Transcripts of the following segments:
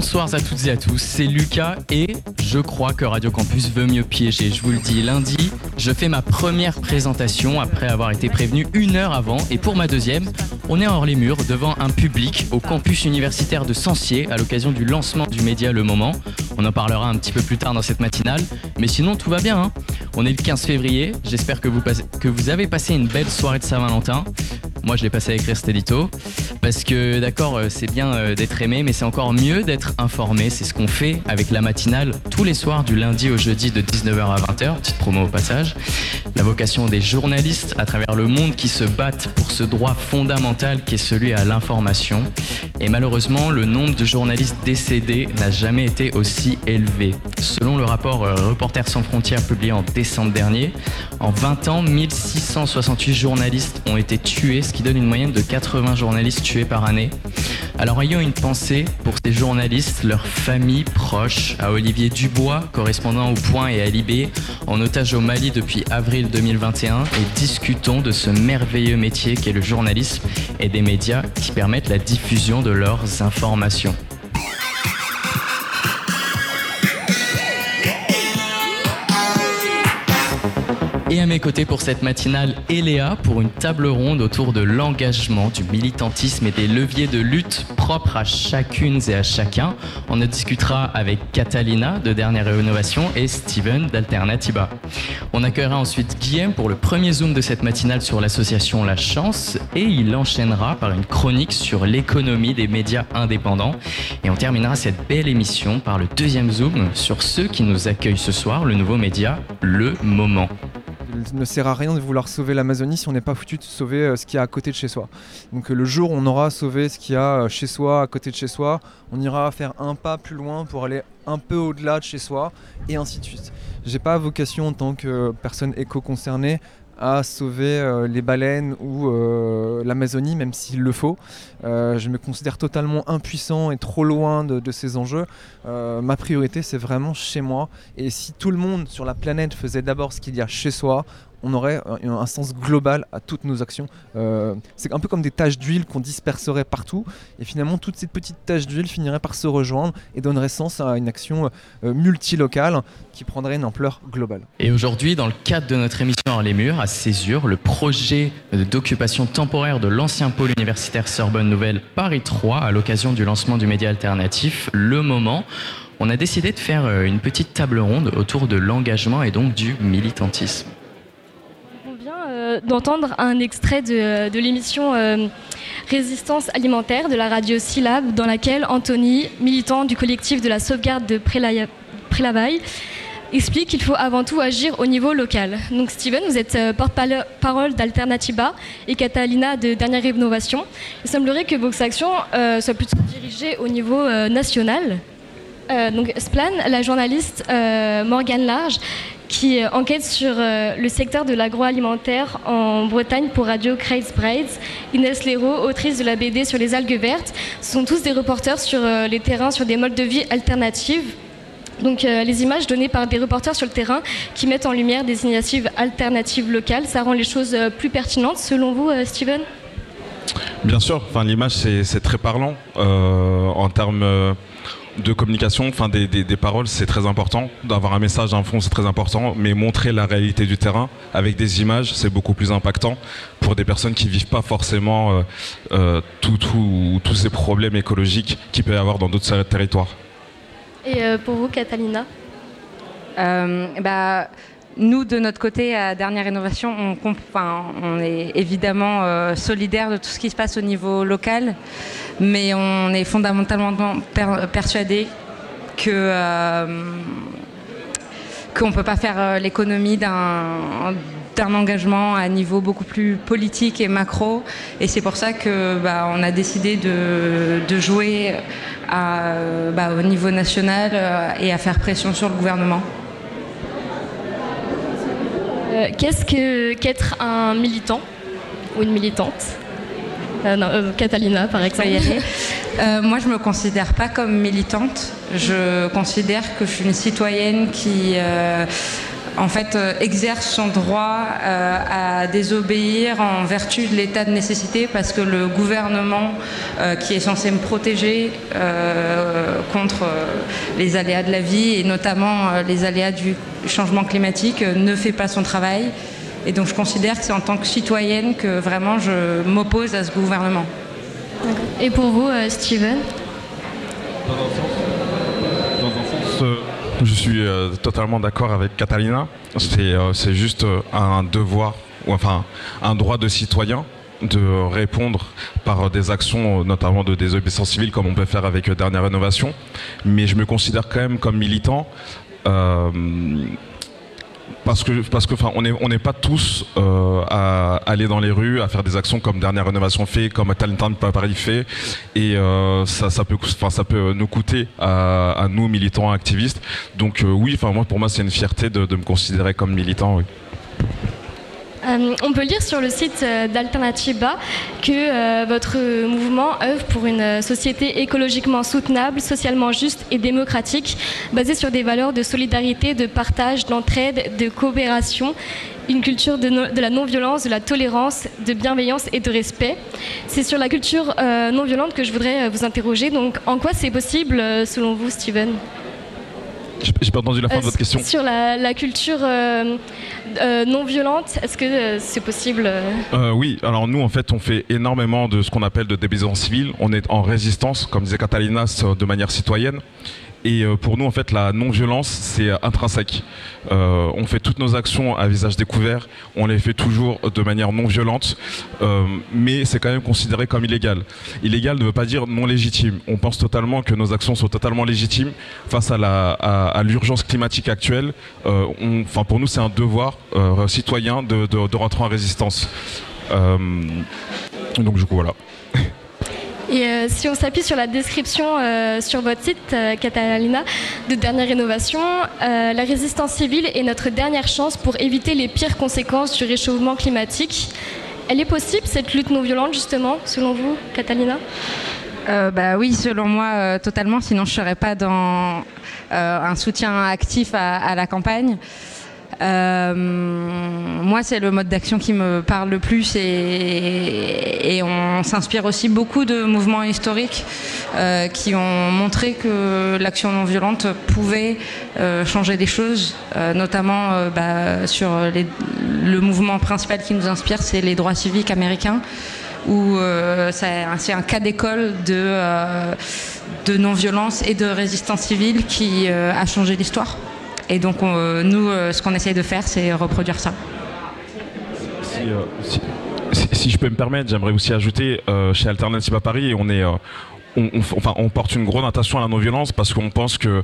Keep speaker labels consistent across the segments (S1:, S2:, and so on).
S1: Bonsoir à toutes et à tous, c'est Lucas et je crois que Radio Campus veut mieux piéger. Je vous le dis, lundi, je fais ma première présentation après avoir été prévenu une heure avant et pour ma deuxième, on est hors les murs devant un public au campus universitaire de Sancier à l'occasion du lancement du média Le Moment. On en parlera un petit peu plus tard dans cette matinale, mais sinon tout va bien. Hein. on est le 15 février, j'espère que vous, que vous avez passé une belle soirée de Saint-Valentin. Moi, je l'ai passé avec Restelito. Parce que, d'accord, euh, c'est bien euh, d'être aimé, mais c'est encore mieux d'être informé. C'est ce qu'on fait avec la matinale tous les soirs, du lundi au jeudi, de 19h à 20h. Petite promo au passage. La vocation des journalistes à travers le monde qui se battent pour ce droit fondamental qui est celui à l'information. Et malheureusement, le nombre de journalistes décédés n'a jamais été aussi élevé. Selon le rapport euh, Reporters sans frontières publié en décembre dernier, en 20 ans, 1668 journalistes ont été tués, qui donne une moyenne de 80 journalistes tués par année. Alors ayons une pensée pour ces journalistes, leurs familles proches, à Olivier Dubois, correspondant au Point et à Libé, en otage au Mali depuis avril 2021, et discutons de ce merveilleux métier qu'est le journalisme et des médias qui permettent la diffusion de leurs informations. Et à mes côtés pour cette matinale, Eléa pour une table ronde autour de l'engagement, du militantisme et des leviers de lutte propres à chacune et à chacun. On en discutera avec Catalina de Dernière Rénovation et Steven d'Alternativa. On accueillera ensuite Guillaume pour le premier zoom de cette matinale sur l'association La Chance et il enchaînera par une chronique sur l'économie des médias indépendants. Et on terminera cette belle émission par le deuxième zoom sur ceux qui nous accueillent ce soir, le nouveau média Le Moment
S2: ne sert à rien de vouloir sauver l'Amazonie si on n'est pas foutu de sauver euh, ce qui y a à côté de chez soi. Donc euh, le jour où on aura sauvé ce qu'il y a euh, chez soi, à côté de chez soi, on ira faire un pas plus loin pour aller un peu au-delà de chez soi, et ainsi de suite. J'ai pas vocation en tant que personne éco-concernée à sauver euh, les baleines ou euh, l'Amazonie, même s'il le faut. Euh, je me considère totalement impuissant et trop loin de, de ces enjeux. ma priorité, c'est vraiment chez moi. Et si tout le monde sur la planète faisait d'abord ce qu'il y a chez soi, on aurait un, sens global à toutes nos actions. Euh, c'est un peu comme des taches d'huile qu'on disperserait partout, et finalement toutes ces petites taches d'huile finiraient par se rejoindre et donneraient sens à une action euh, multilocale qui prendrait une ampleur globale.
S1: Et aujourd'hui, dans le cadre de notre émission Hors les murs, à Césure, le projet d'occupation temporaire de l'ancien pôle universitaire Sorbonne Nouvelle Paris 3, à l'occasion du lancement du média alternatif Le Moment, on a décidé de faire euh, une petite table ronde autour de l'engagement et donc du militantisme.
S3: Euh, d'entendre un extrait de, l'émission euh, Résistance alimentaire de la radio Syllab, dans laquelle Anthony, militant du collectif de la sauvegarde de Prélavaille, explique qu'il faut avant tout agir au niveau local. Donc Steven, vous êtes euh, porte-parole d'Alternativa et Catalina de Dernière Rénovation. Il semblerait que vos actions soient plutôt dirigées au niveau national. donc Splan, la journaliste Morgane Large, qui euh, enquête sur euh, le secteur de l'agroalimentaire en Bretagne pour Radio Braids. Inès Leroux, autrice de la BD sur les algues vertes, sont tous des reporters sur euh, les terrains, sur des modes de vie alternatifs. Donc les images données par des reporters sur le terrain qui mettent en lumière des initiatives alternatives locales, ça rend les choses plus pertinentes selon vous, Steven?
S4: Bien sûr, enfin, l'image c'est très parlant en termes de communication, enfin des, paroles, c'est très important. D'avoir un message, un fond, c'est très important. Mais montrer la réalité du terrain avec des images, c'est beaucoup plus impactant pour des personnes qui vivent pas forcément euh, euh, tous ces problèmes écologiques qu'il peut y avoir dans d'autres territoires.
S3: Et euh, pour vous, Catalina?
S5: Bah, nous, de notre côté, à Dernière Rénovation, on, on est évidemment euh, solidaire de tout ce qui se passe au niveau local, mais on est fondamentalement persuadé que euh, qu'on ne peut pas faire euh, l'économie d'un engagement à niveau beaucoup plus politique et macro. Et c'est pour ça que bah, on a décidé de, de jouer bah, au niveau national et à faire pression sur le gouvernement.
S3: Euh, qu'est-ce qu'être un militant ou une militante? Catalina, par exemple.
S5: moi, je me considère pas comme militante. Je considère que je suis une citoyenne qui en fait, euh, exerce son droit euh, à désobéir en vertu de l'état de nécessité parce que le gouvernement euh, qui est censé me protéger contre les aléas de la vie et notamment les aléas du changement climatique ne fait pas son travail. Et donc je considère que c'est en tant que citoyenne que vraiment je m'oppose à ce gouvernement.
S3: Et pour vous, Steven?
S4: Je suis euh, totalement d'accord avec Catalina. C'est euh, juste euh, un devoir, ou enfin un droit de citoyen de répondre par des actions, notamment de désobéissance civile, comme on peut faire avec Dernière Rénovation. Mais je me considère quand même comme militant parce que parce que on n'est on n'est pas tous euh, à aller dans les rues à faire des actions comme dernière rénovation fait comme Talentan Paris fait et euh, ça ça peut enfin ça peut nous coûter à, nous militants activistes donc euh, oui enfin moi pour moi c'est une fierté de, me considérer comme militant.
S3: Euh, on peut lire sur le site euh, d'Alternativa que euh, votre mouvement œuvre pour une société écologiquement soutenable, socialement juste et démocratique, basée sur des valeurs de solidarité, de partage, d'entraide, de coopération une culture de, la non-violence, de la tolérance, de bienveillance et de respect. C'est sur la culture non-violente que je voudrais vous interroger. Donc, en quoi c'est possible, selon vous, Steven?
S4: J'ai pas entendu la fin de votre question.
S3: Sur la, culture euh, euh, non violente, est-ce que euh, c'est possible
S4: Oui, alors nous en fait on fait énormément de ce qu'on appelle de désobéissance civile. On est en résistance, comme disait Catalina, de manière citoyenne. Et euh, pour nous, en fait, la non-violence, c'est intrinsèque. Euh, on fait toutes nos actions à visage découvert, on les fait toujours de manière non violente, euh, mais c'est quand même considéré comme illégal. Illégal ne veut pas dire non légitime. On pense totalement que nos actions sont totalement légitimes face à l'urgence climatique actuelle. enfin, pour nous, c'est un devoir citoyen de, de, rentrer en résistance. donc, du coup, voilà.
S3: Et euh, si on s'appuie sur la description euh, sur votre site, euh, Catalina, de dernière rénovation, la résistance civile est notre dernière chance pour éviter les pires conséquences du réchauffement climatique. Elle est possible, cette lutte non violente, justement, selon vous, Catalina?
S5: Bah oui, selon moi, totalement. Sinon, je serais pas dans un soutien actif à la campagne. Euh, moi, c'est le mode d'action qui me parle le plus et, on s'inspire aussi beaucoup de mouvements historiques euh, qui ont montré que l'action non violente pouvait euh, changer des choses, notamment bah, sur le mouvement principal qui nous inspire, c'est les droits civiques américains où c'est un cas d'école de non-violence et de résistance civile qui a changé l'histoire. Et donc, euh, nous, euh, ce qu'on essaye de faire, c'est reproduire ça.
S4: Euh, si, je peux me permettre, j'aimerais aussi ajouter, chez Alternative à Paris, on on porte une grande attention à la non-violence parce qu'on pense que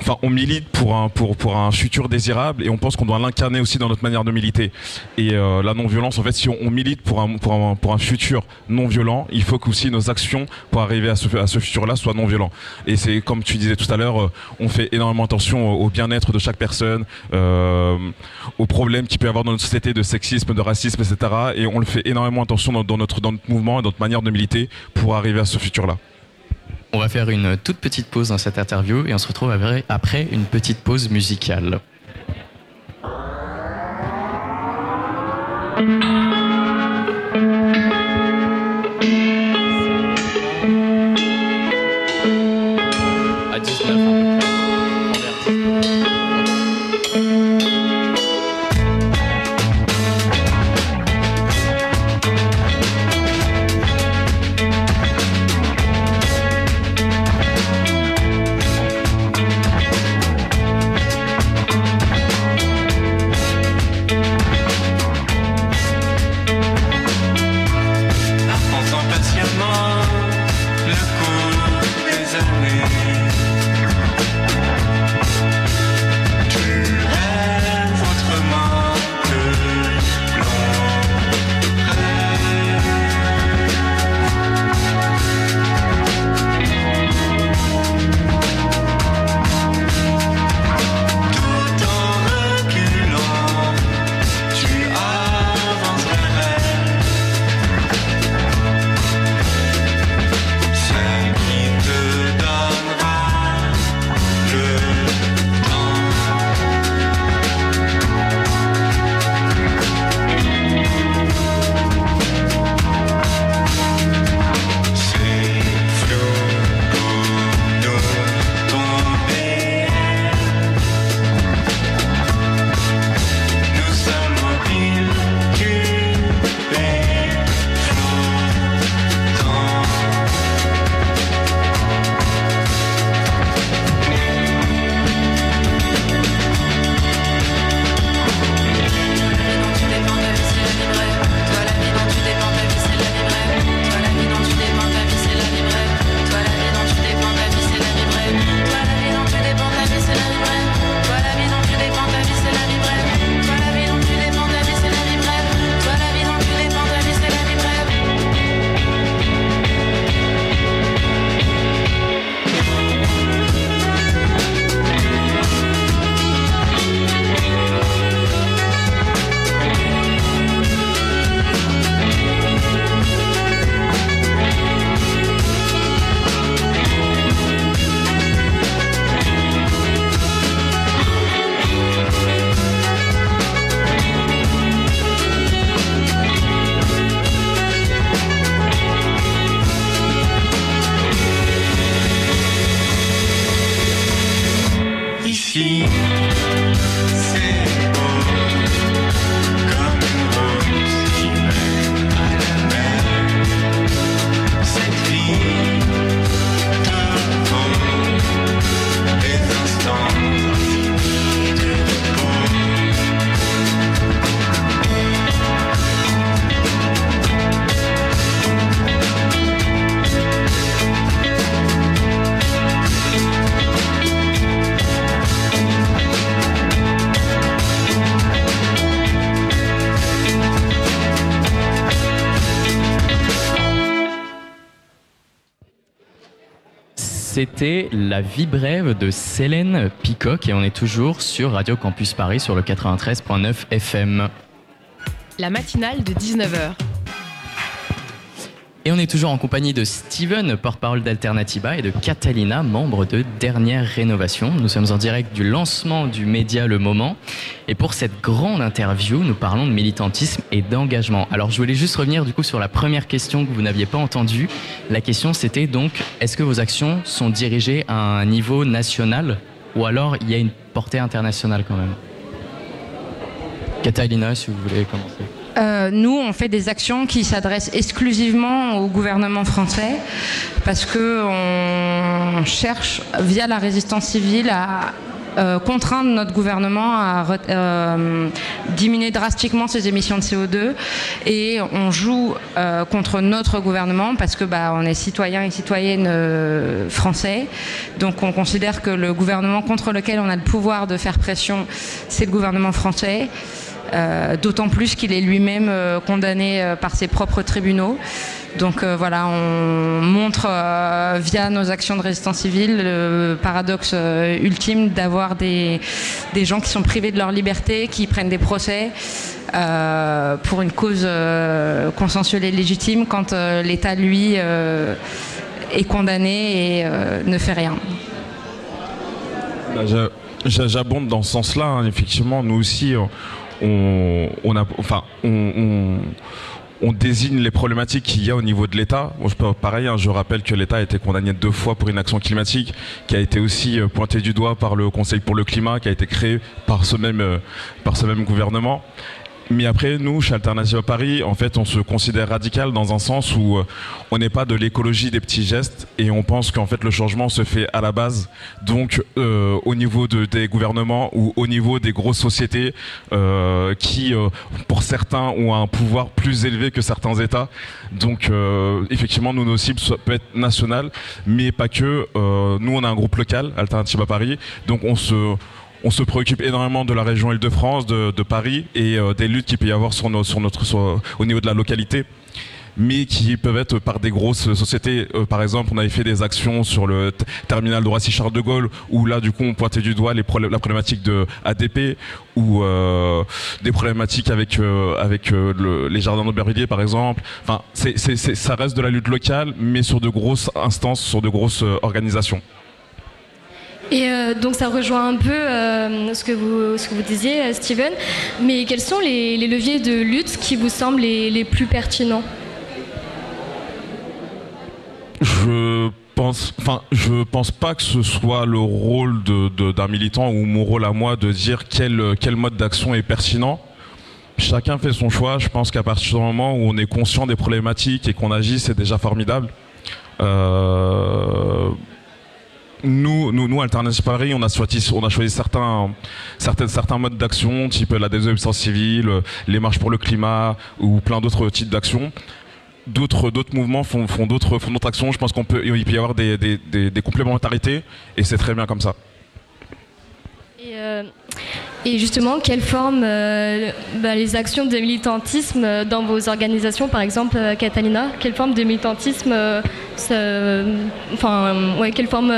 S4: enfin, on milite pour un, pour, pour un futur désirable et on pense qu'on doit l'incarner aussi dans notre manière de militer. Et euh, la non-violence, en fait, si on, milite pour un, pour, un, pour un futur non-violent, il faut qu'aussi nos actions pour arriver à ce, à ce futur-là soient non-violents. Et c'est comme tu disais tout à l'heure, euh, on fait énormément attention au, bien-être de chaque personne, euh, aux problèmes qu'il peut y avoir dans notre société de sexisme, de racisme, etc. Et on le fait énormément attention dans, notre, dans notre mouvement et dans notre manière de militer pour arriver à ce futur-là.
S1: On va faire une toute petite pause dans cette interview et on se retrouve après une petite pause musicale. C'était La vie brève de Célène Picoc et on est toujours sur Radio Campus Paris sur le 93.9 FM.
S6: La matinale de 19h.
S1: Et on est toujours en compagnie de Steven, porte-parole d'Alternativa, et de Catalina, membre de Dernière Rénovation. Nous sommes en direct du lancement du média Le Moment. Et pour cette grande interview, nous parlons de militantisme et d'engagement. Alors je voulais juste revenir du coup sur la première question que vous n'aviez pas entendue. La question c'était donc, est-ce que vos actions sont dirigées à un niveau national ou alors il y a une portée internationale quand même? Catalina, si vous voulez commencer.
S5: Euh, nous, on fait des actions qui s'adressent exclusivement au gouvernement français parce que on cherche, via la résistance civile, à euh, contraindre notre gouvernement à euh, diminuer drastiquement ses émissions de CO2 et on joue contre notre gouvernement parce que bah, on est citoyens et citoyennes français. Donc on considère que le gouvernement contre lequel on a le pouvoir de faire pression c'est le gouvernement français euh, d'autant plus qu'il est lui-même euh, condamné euh, par ses propres tribunaux. Donc voilà, on montre via nos actions de résistance civile le paradoxe ultime d'avoir des, des, gens qui sont privés de leur liberté, qui prennent des procès pour une cause consensuelle et légitime quand l'État, lui, est condamné et ne fait rien.
S4: Bah, j'abonde dans ce sens-là. Hein. Effectivement, nous aussi, on, désigne les problématiques qu'il y a au niveau de l'État. pareil, hein, je rappelle que l'État a été condamné deux fois pour une action climatique, qui a été aussi euh, pointé du doigt par le Conseil pour le climat, qui a été créé par ce même, euh, par ce même gouvernement. Mais après, nous, chez Alternative Paris, en fait, on se considère radical dans un sens où euh, on n'est pas de l'écologie des petits gestes et on pense qu'en fait le changement se fait à la base, donc euh, au niveau de, des gouvernements ou au niveau des grosses sociétés euh, qui, pour certains, ont un pouvoir plus élevé que certains États. Donc, effectivement, nous, nos cibles peuvent être nationales, mais pas que. nous, on a un groupe local, Alternative à Paris, donc on se on se préoccupe énormément de la région Île-de-France, de, Paris et euh, des luttes qu'il peut y avoir au niveau de la localité mais qui peuvent être par des grosses sociétés. Euh, par exemple, on avait fait des actions sur le terminal de Roissy-Charles de Gaulle, où là, du coup, on pointait du doigt la problématique de ADP ou euh, des problématiques avec avec les jardins d'Aubervilliers, par exemple. Enfin, ça reste de la lutte locale, mais sur de grosses instances, sur de grosses organisations.
S3: Et euh, donc ça rejoint un peu euh, ce, que vous, ce que vous disiez, euh, Steven. Mais quels sont les, leviers de lutte qui vous semblent les, plus pertinents?
S4: Je pense, enfin, je pense pas que ce soit le rôle d'un militant ou mon rôle à moi de dire quel, quel mode d'action est pertinent. Chacun fait son choix. Je pense qu'à partir du moment où on est conscient des problématiques et qu'on agit, c'est déjà formidable. Euh, nous, nous, nous, Alternative Paris, on a choisi, on a choisi certains, certains, certains modes d'action, type la désobéissance civile, les marches pour le climat ou plein d'autres types d'actions. D'autres, d'autres mouvements font, font d'autres, font d'autres actions. Je pense qu'on peut, il peut y avoir des, des, des, complémentarités et c'est très bien comme ça.
S3: Euh, et justement, quelle forme euh, bah, les actions de militantisme euh, dans vos organisations, par exemple, euh, Catalina, quelle forme de militantisme, enfin, ouais, quelle forme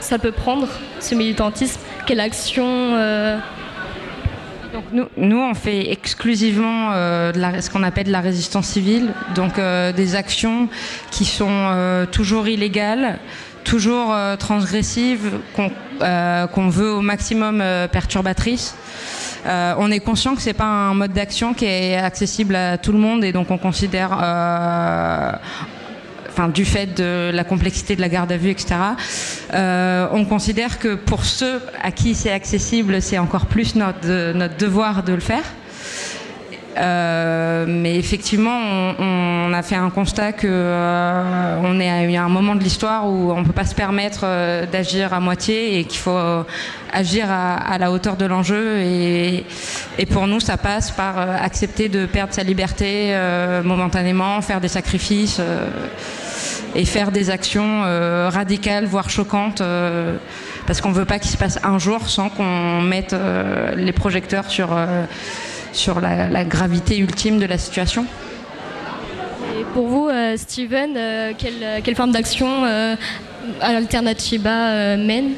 S3: ça peut prendre, ce militantisme? Quelle action
S5: donc nous, nous, on fait exclusivement ce qu'on appelle la résistance civile, donc des actions qui sont toujours illégales, toujours transgressives, qu'on veut au maximum. Euh, on est conscient que c'est pas un mode d'action qui est accessible à tout le monde et donc on considère euh, du fait de la complexité de la garde à vue, etc. Euh, on considère que pour ceux à qui c'est accessible, c'est encore plus notre devoir de le faire. Euh, mais effectivement, on, a fait un constat que euh, on est à un moment de l'histoire où on ne peut pas se permettre euh, d'agir à moitié et qu'il faut agir à, la hauteur de l'enjeu. Et, pour nous, ça passe par accepter de perdre sa liberté momentanément, faire des sacrifices et faire des actions radicales, voire choquantes parce qu'on ne veut pas qu'il se passe un jour sans qu'on mette les projecteurs sur sur la, gravité ultime de la situation.
S3: pour vous, Steven, quelle, quelle, forme d'action Alternativa mène?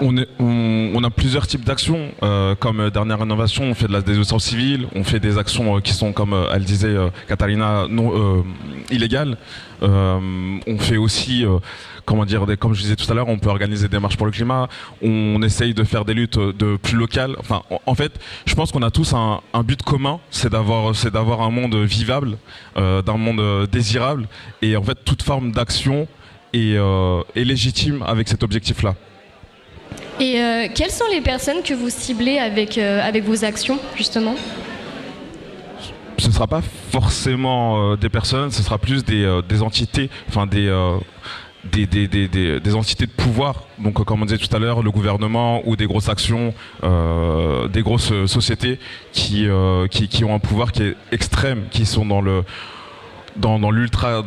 S4: On, a plusieurs types d'actions. Euh, comme euh, dernière innovation, on fait de la désobéissance civile, on fait des actions euh, qui sont, comme elle disait Catalina, non illégales. on fait aussi, comment dire, comme je disais tout à l'heure, on peut organiser des marches pour le climat. On, essaye de faire des luttes de plus locales. Enfin, en, fait, je pense qu'on a tous un, but commun, c'est d'avoir, c'est d'avoir un monde vivable, d'un monde désirable. Et en fait, toute forme d'action est légitime avec cet objectif-là.
S3: Et euh, quelles sont les personnes que vous ciblez avec, euh, avec vos actions, justement?
S4: Ce ne sera pas forcément euh, des personnes, ce sera plus des, entités, enfin des, des, des, entités de pouvoir. Donc, comme on disait tout à l'heure, le gouvernement ou des grosses actions, des grosses sociétés qui, qui, qui, ont un pouvoir qui est extrême, qui sont dans le dans, dans l'ultra,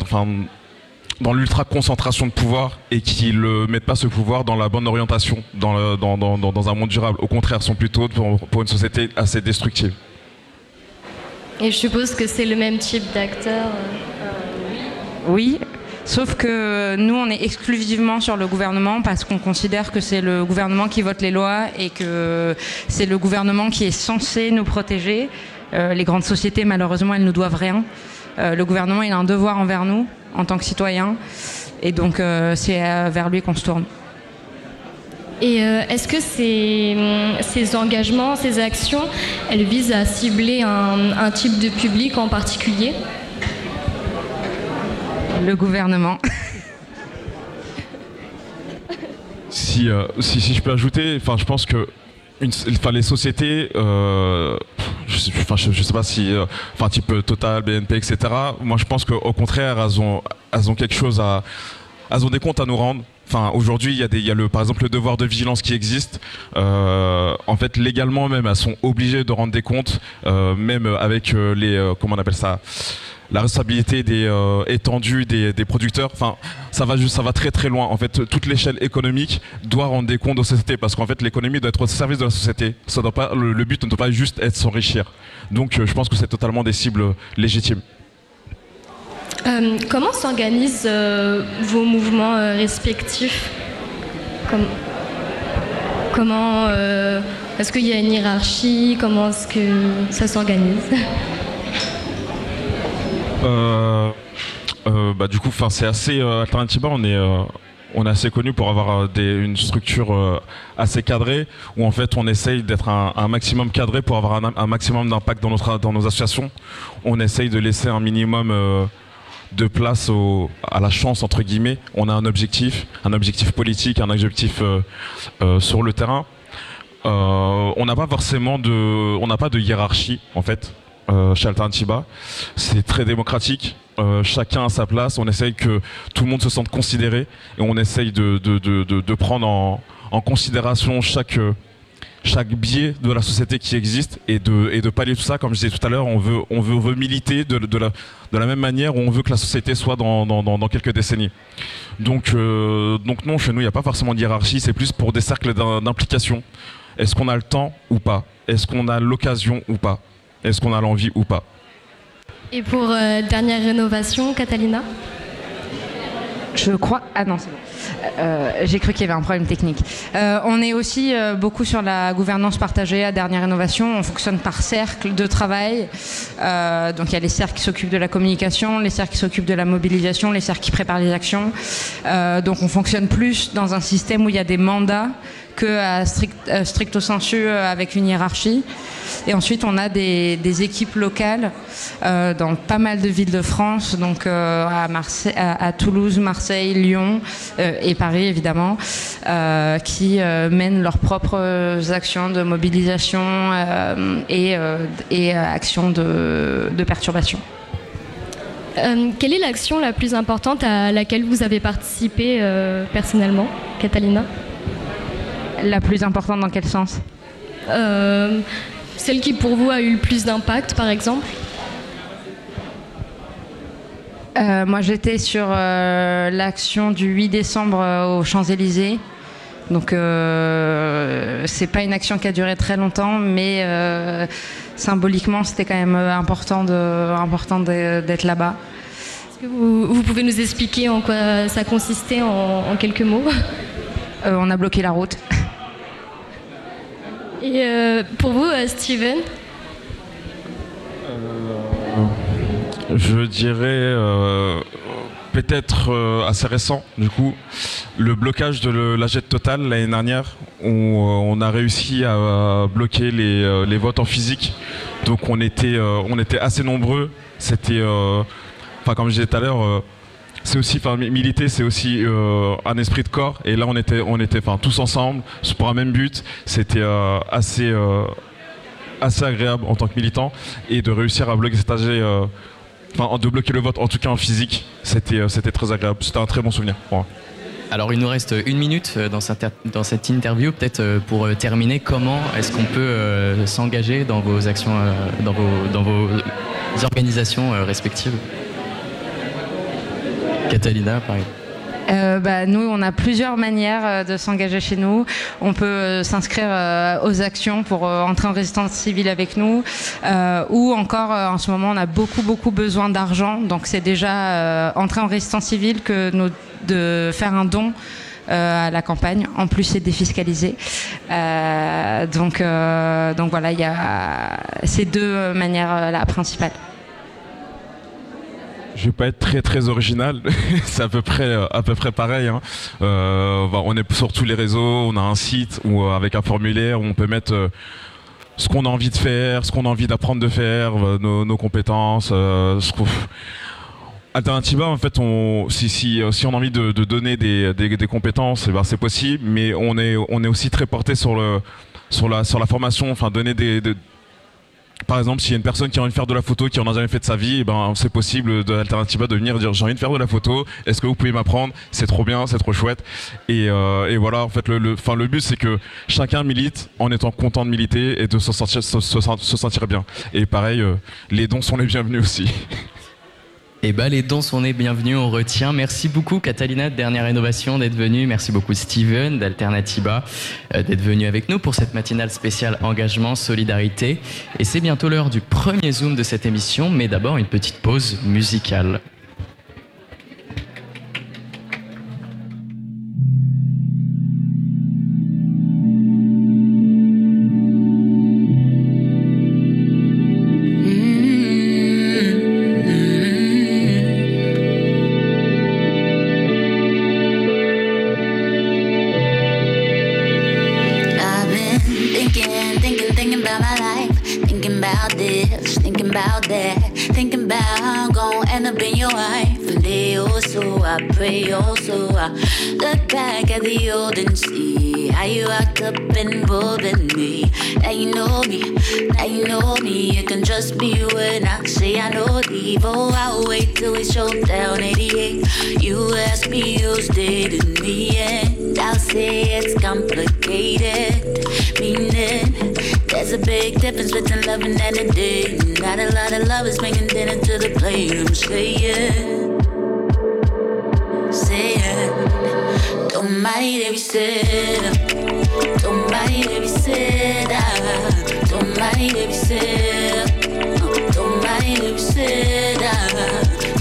S4: dans l'ultra concentration de pouvoir et qui ne mettent pas ce pouvoir dans la bonne orientation, dans, dans, dans, dans un monde durable. Au contraire, sont plutôt pour, pour, une société assez destructive.
S3: Et je suppose que c'est le même type d'acteur
S5: euh, Oui, sauf que nous, on est exclusivement sur le gouvernement parce qu'on considère que c'est le gouvernement qui vote les lois et que c'est le gouvernement qui est censé nous protéger. Euh, les grandes sociétés, malheureusement, elles nous doivent rien. Euh, le gouvernement, il a un devoir envers nous en tant que citoyen. Et donc, euh, c'est euh, vers lui qu'on se tourne.
S3: Et est-ce que ces, ces, engagements, ces actions, elles visent à cibler un, type de public en particulier?
S5: Le gouvernement.
S4: si, si, si, je peux ajouter, enfin, je pense que les sociétés, euh, je, sais, sais pas si, euh, enfin, type Total, BNP, etc. Moi, je pense qu'au contraire, elles ont, elles ont quelque chose à, elles ont des comptes à nous rendre. Enfin, aujourd'hui, il y a des, le, par exemple, le devoir de vigilance qui existe. Euh, en fait, légalement même, elles sont obligées de rendre des comptes, même avec les, comment on appelle ça? La responsabilité des, euh, étendue des, producteurs. Ça va, ça va très très loin. En fait, toute l'échelle économique doit rendre des comptes aux sociétés parce qu'en fait, l'économie doit être au service de la société. Ça doit pas, le, but ne doit pas juste être s'enrichir. Donc, euh, je pense que c'est totalement des cibles légitimes.
S3: Euh, comment s'organisent vos mouvements respectifs? Comment est-ce qu'il y a une hiérarchie? Comment est-ce que ça s'organise?
S4: euh, euh, bah, du coup, c'est assez euh, Alternativa, on est assez connu pour avoir une structure assez cadrée où en fait on essaye d'être un, maximum cadré pour avoir un, maximum d'impact dans nos associations. On essaye de laisser un minimum de place à la chance entre guillemets. On a un objectif, un objectif politique, un objectif sur le terrain. on n'a pas forcément de, on n'a pas de hiérarchie en fait. Euh, Alternativa. C'est très démocratique. Euh, chacun a sa place. On essaye que tout le monde se sente considéré et on essaye de, de, de, de prendre en, en, considération chaque, chaque biais de la société qui existe et de, et de pallier tout ça. Comme je disais tout à l'heure, on veut, on, veut, on veut militer de, de, la, de la même manière où on veut que la société soit dans, dans, dans quelques décennies. Donc, euh, donc non, chez nous, il n'y a pas forcément de hiérarchie. C'est plus pour des cercles d'implication. Est-ce qu'on a le temps ou pas? Est-ce qu'on a l'occasion ou pas? Est-ce qu'on a l'envie ou pas
S3: Et pour euh, dernière rénovation, Catalina
S5: Je crois. Ah non, c'est bon. Euh, j'ai cru qu'il y avait un problème technique. Euh, on est aussi beaucoup sur la gouvernance partagée à dernière rénovation. On fonctionne par cercle de travail. donc il y a les cercles qui s'occupent de la communication, les cercles qui s'occupent de la mobilisation, les cercles qui préparent les actions. donc on fonctionne plus dans un système où il y a des mandats que à stricto sensu avec une hiérarchie. Et ensuite, on a des, équipes locales euh, dans pas mal de villes de France, donc euh, à, Marseille, à, Toulouse, Marseille, Lyon euh, et Paris évidemment, qui mènent leurs propres actions de mobilisation et, et actions de, de perturbation.
S3: quelle est l'action la plus importante à laquelle vous avez participé personnellement, Catalina?
S5: La plus importante dans quel sens?
S3: Celle qui pour vous a eu le plus d'impact, par exemple
S5: euh, Moi, j'étais sur euh, l'action du 8 décembre euh, aux Champs-Élysées. Donc, c'est pas une action qui a duré très longtemps, mais symboliquement, c'était quand même important d'être là-bas.
S3: Est-ce que vous, pouvez nous expliquer en quoi ça consistait en, quelques mots?
S5: On a bloqué la route.
S3: Et pour vous, Steven
S4: Je dirais peut-être euh, assez récent, du coup, le blocage de la Jet Total l'année dernière, où euh, on a réussi à, bloquer les, votes en physique. Donc on était, euh, on était assez nombreux. C'était, enfin comme je disais tout à l'heure, c'est aussi, enfin militer, c'est aussi un esprit de corps. Et là on était, on était, enfin tous ensemble pour un même but. C'était assez assez agréable en tant que militant et de réussir à bloquer enfin de bloquer le vote, en tout cas en physique, c'était euh, c'était très agréable. C'était un très bon souvenir.
S1: Alors il nous reste une minute euh, dans cette, dans cette interview. Peut-être euh, pour terminer, comment est-ce qu'on peut s'engager dans vos actions, dans, vos, dans vos organisations respectives? Catalina, par exemple.
S5: Euh, bah, nous, on a plusieurs manières euh, de s'engager chez nous. On peut euh, s'inscrire aux actions pour entrer en résistance civile avec nous, ou encore en ce moment, on a beaucoup beaucoup besoin d'argent. Donc c'est déjà entrer en résistance civile que de faire un don. à la campagne. En plus, c'est défiscalisé. donc, donc voilà, il y a ces deux manières là principales
S4: je vais pas être très très original, c'est à peu près euh, à peu près pareil. Hein. Euh, on est sur tous les réseaux, on a un site où euh, avec un formulaire où on peut mettre ce qu'on a envie de faire, ce qu'on a envie d'apprendre de faire, nos, compétences. Alternativa, en fait, si, on a envie de, donner des, des, compétences, eh ben c'est possible, mais on est, on est aussi très porté sur, la, sur la formation, enfin donner des, par exemple, s'il y a une personne qui a envie de faire de la photo, qui en a jamais fait de sa vie, eh ben, c'est possible de l'alternative de venir dire j'ai envie de faire de la photo, est-ce que vous pouvez m'apprendre? C'est trop bien, c'est trop chouette. Et, euh, voilà, en fait, le, le but c'est que chacun milite en étant content de militer et de se sentir, se, sentir bien. Et pareil, euh, les dons sont les bienvenus aussi.
S1: Eh ben, les dons sont les bienvenus, on retient. Merci beaucoup, Catalina, de Dernière Innovation, d'être venue. Merci beaucoup, Steven, d'Alternativa, euh, d'être venu avec nous pour cette matinale spéciale Engagement, Solidarité. Et c'est bientôt l'heure du premier Zoom de cette émission, mais d'abord une petite pause musicale.
S7: babysitter. Don't mind babysitter. Don't mind babysitter. Don't mind babysitter.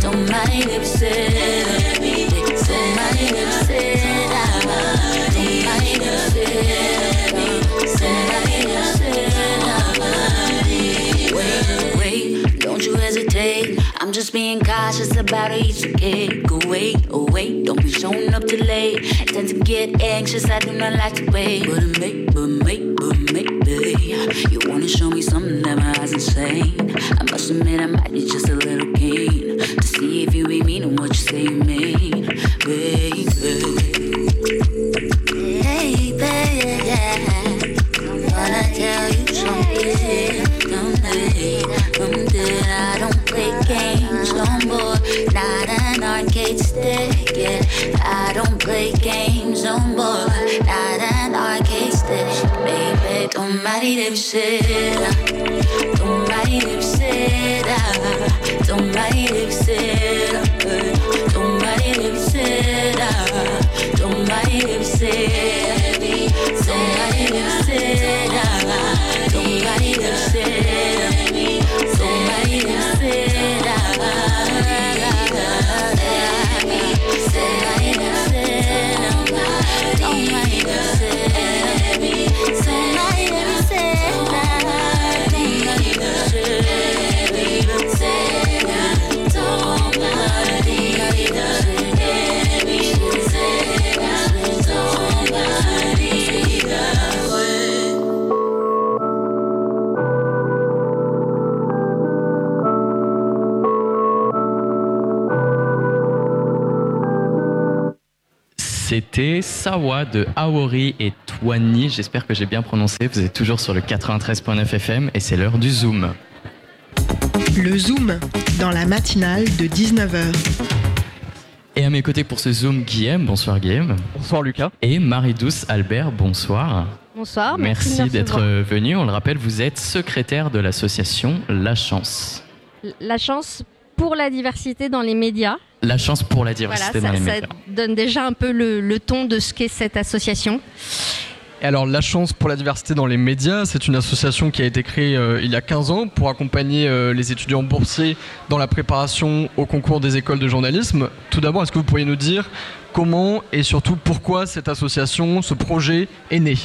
S7: Don't mind babysitter. Don't mind babysitter. I'm just being cautious about each kid. Go wait, oh wait, don't be showing up too late. Tend to get anxious, I do not like to wait. But maybe, but maybe, but maybe you wanna show me something that my eyes insane. I must admit I might be just a little play games no more. Not an arcade stick, baby. Don't marry them shit. Don't marry them shit. Don't marry them shit.
S1: C'était Sawa de Aori et Twani. J'espère que j'ai bien prononcé. Vous êtes toujours sur le 93.9 FM et c'est l'heure du Zoom.
S8: Le Zoom, dans la matinale de 19h.
S1: Et à mes côtés pour ce Zoom, Guillaume. Bonsoir Guillaume.
S9: Bonsoir Lucas.
S1: Et Marie-Douce Albert. Bonsoir.
S10: Bonsoir.
S1: Merci, d'être venu. On le rappelle, vous êtes secrétaire de l'association La Chance.
S10: La chance pour la diversité dans les médias.
S1: La chance pour la diversité
S10: Voilà,
S1: dans
S10: ça,
S1: les
S10: ça
S1: médias.
S10: donne déjà un peu le, le ton de ce qu'est cette association.
S9: Et alors, La Chance pour la diversité dans les médias, c'est une association qui a été créée euh, il y a 15 ans pour accompagner euh, les étudiants boursiers dans la préparation au concours des écoles de journalisme. Tout d'abord, est-ce que vous pourriez nous dire comment et surtout pourquoi cette association, ce projet est né?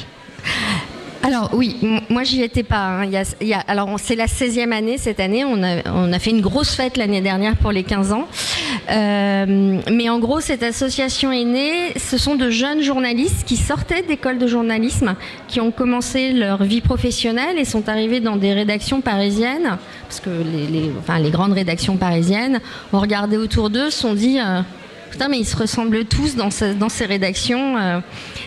S10: Alors oui, moi j'y étais pas. hein. Alors c'est la 16e année cette année. On a, fait une grosse fête l'année dernière pour les 15 ans. Euh, mais en gros, cette association est née. Ce sont de jeunes journalistes qui sortaient d'école de journalisme, qui ont commencé leur vie professionnelle et sont arrivés dans des rédactions parisiennes, parce que les grandes rédactions parisiennes ont regardé autour d'eux, se sont dit. euh, Putain, mais ils se ressemblent tous dans, ce- dans ces rédactions. euh,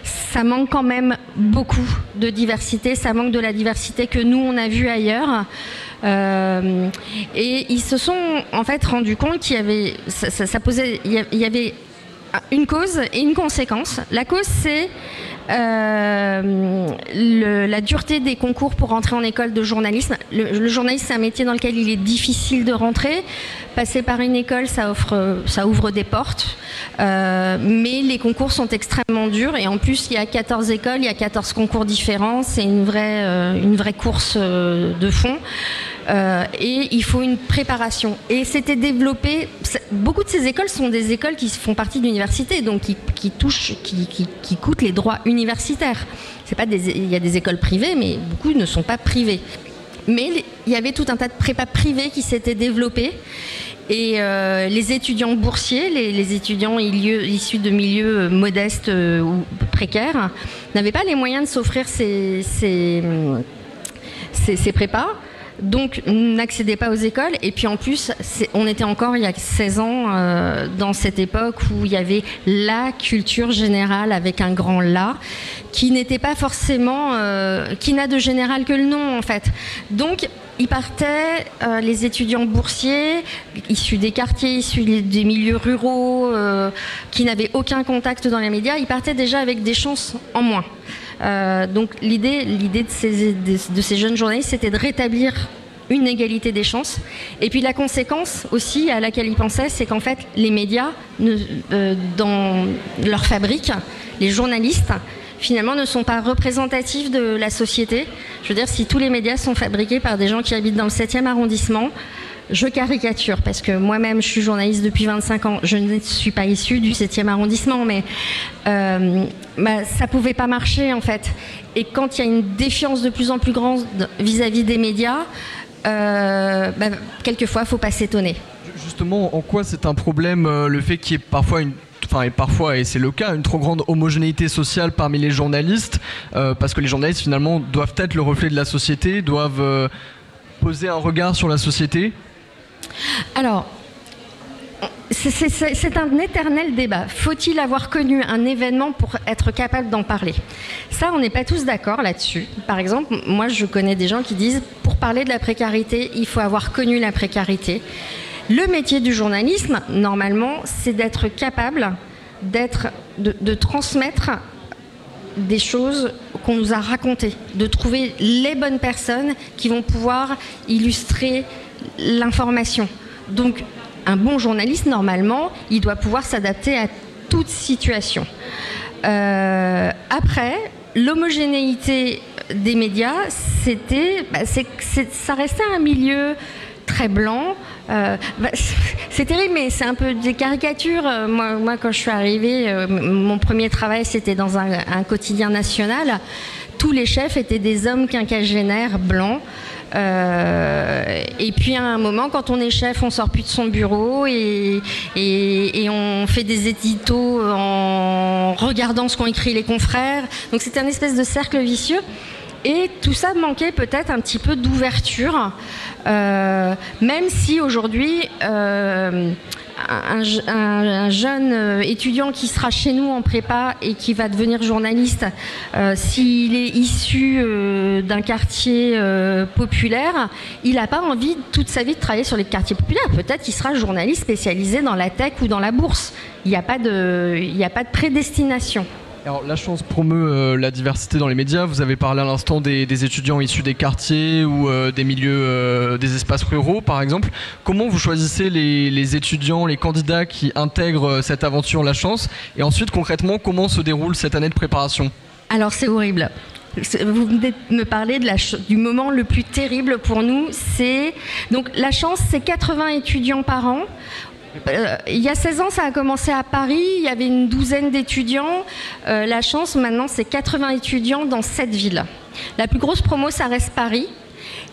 S10: ça manque quand même beaucoup de diversité. Ça manque de la diversité que nous, on a vue ailleurs. Euh, et ils se sont en fait rendus compte qu'il y avait, ça, posait, il y avait une cause et une conséquence. La cause, c'est euh, la dureté des concours pour rentrer en école de journalisme. Le, journalisme, c'est un métier dans lequel il est difficile de rentrer. Passer par une école, ça, offre, ça ouvre des portes. Euh, mais les concours sont extrêmement durs. Et en plus, il y a 14 écoles, il y a 14 concours différents. C'est une vraie, euh, une vraie course de fond. Euh, et il faut une préparation. Et c'était développé. Beaucoup de ces écoles sont des écoles qui font partie de l'université, donc qui, touchent, qui, coûtent les droits universitaires. C'est pas des, il y a des écoles privées, mais beaucoup ne sont pas privées. Mais il y avait tout un tas de prépas privés qui s'étaient développés. Et euh, les étudiants boursiers, les, étudiants issus de milieux euh, modestes ou précaires, n'avaient pas les moyens de s'offrir ces, ces, ces, ces prépas. Donc, n'accédaient pas aux écoles. Et puis, en plus, on était encore il y a 16 ans euh, dans cette époque où il y avait la culture générale avec un grand la, qui n'était pas forcément, euh, qui n'a de général que le nom en fait. Donc, ils partaient, euh, les étudiants boursiers, issus des quartiers, issus des- milieux ruraux, qui n'avaient aucun contact dans les médias, ils partaient déjà avec des chances en moins. Euh, donc l'idée, l'idée de ces, jeunes journalistes, c'était de rétablir une égalité des chances. Et puis la conséquence aussi à laquelle ils pensaient, c'est qu'en fait, les médias, euh, dans leur fabrique, les journalistes, finalement, ne sont pas représentatifs de la société. Je veux dire, si tous les médias sont fabriqués par des gens qui habitent dans le 7e arrondissement, je caricature parce que moi-même je suis journaliste depuis 25 ans. Je ne suis pas issue du 7e arrondissement, mais euh, bah, ça pouvait pas marcher en fait. Et quand il y a une défiance de plus en plus grande vis-à-vis des médias, euh, bah, quelquefois faut pas s'étonner.
S9: Justement, en quoi c'est un problème euh, le fait qu'il y ait parfois Enfin, et parfois, et c'est le cas, une trop grande homogénéité sociale parmi les journalistes, euh, parce que les journalistes finalement doivent être le reflet de la société, doivent euh, poser un regard sur la société?
S10: Alors, c'est- un éternel débat. Faut-il avoir connu un événement pour être capable d'en parler? Ça, on n'est pas tous d'accord là-dessus. Par exemple, moi, je connais des gens qui disent, pour parler de la précarité, il faut avoir connu la précarité. Le métier du journalisme, normalement, c'est d'être capable d'être, de, de transmettre des choses qu'on nous a racontées, de trouver les bonnes personnes qui vont pouvoir illustrer l'information. Donc, un bon journaliste, normalement, il doit pouvoir s'adapter à toute situation. Euh, après, l'homogénéité des médias, c'était, bah, ça restait un milieu très blanc. Euh, bah, c'est terrible, mais c'est un peu des caricatures. Euh, Moi, quand je suis arrivée, mon premier travail, c'était dans un, un quotidien national. Tous les chefs étaient des hommes quinquagénaires blancs. Euh, et puis à un moment, quand on est chef, on sort plus de son bureau et, on fait des éditos en regardant ce qu'ont écrit les confrères. Donc c'était un espèce de cercle vicieux. Et tout ça manquait peut-être un petit peu d'ouverture, euh, même si aujourd'hui, euh, un, un- un jeune euh, étudiant qui sera chez nous en prépa et qui va devenir journaliste, euh, s'il est issu euh, d'un quartier populaire, il n'a pas envie toute sa vie de travailler sur les quartiers populaires. Peut-être qu'il sera journaliste spécialisé dans la tech ou dans la bourse. Il n'y a pas de prédestination.
S9: Alors, la chance promeut euh, la diversité dans les médias. Vous avez parlé à l'instant des, étudiants issus des quartiers ou euh, des milieux, euh, des espaces ruraux, par exemple. Comment vous choisissez les, étudiants, les candidats qui intègrent cette aventure La Chance? Et ensuite, concrètement, comment se déroule cette année de préparation?
S10: Alors c'est horrible. Vous venez de me parler du moment le plus terrible pour nous. C'est donc la chance, c'est 80 étudiants par an. Euh, il y a 16 ans, ça a commencé à Paris. Il y avait une douzaine d'étudiants. Euh, la chance, maintenant, c'est 80 étudiants dans 7 villes. La plus grosse promo, ça reste Paris.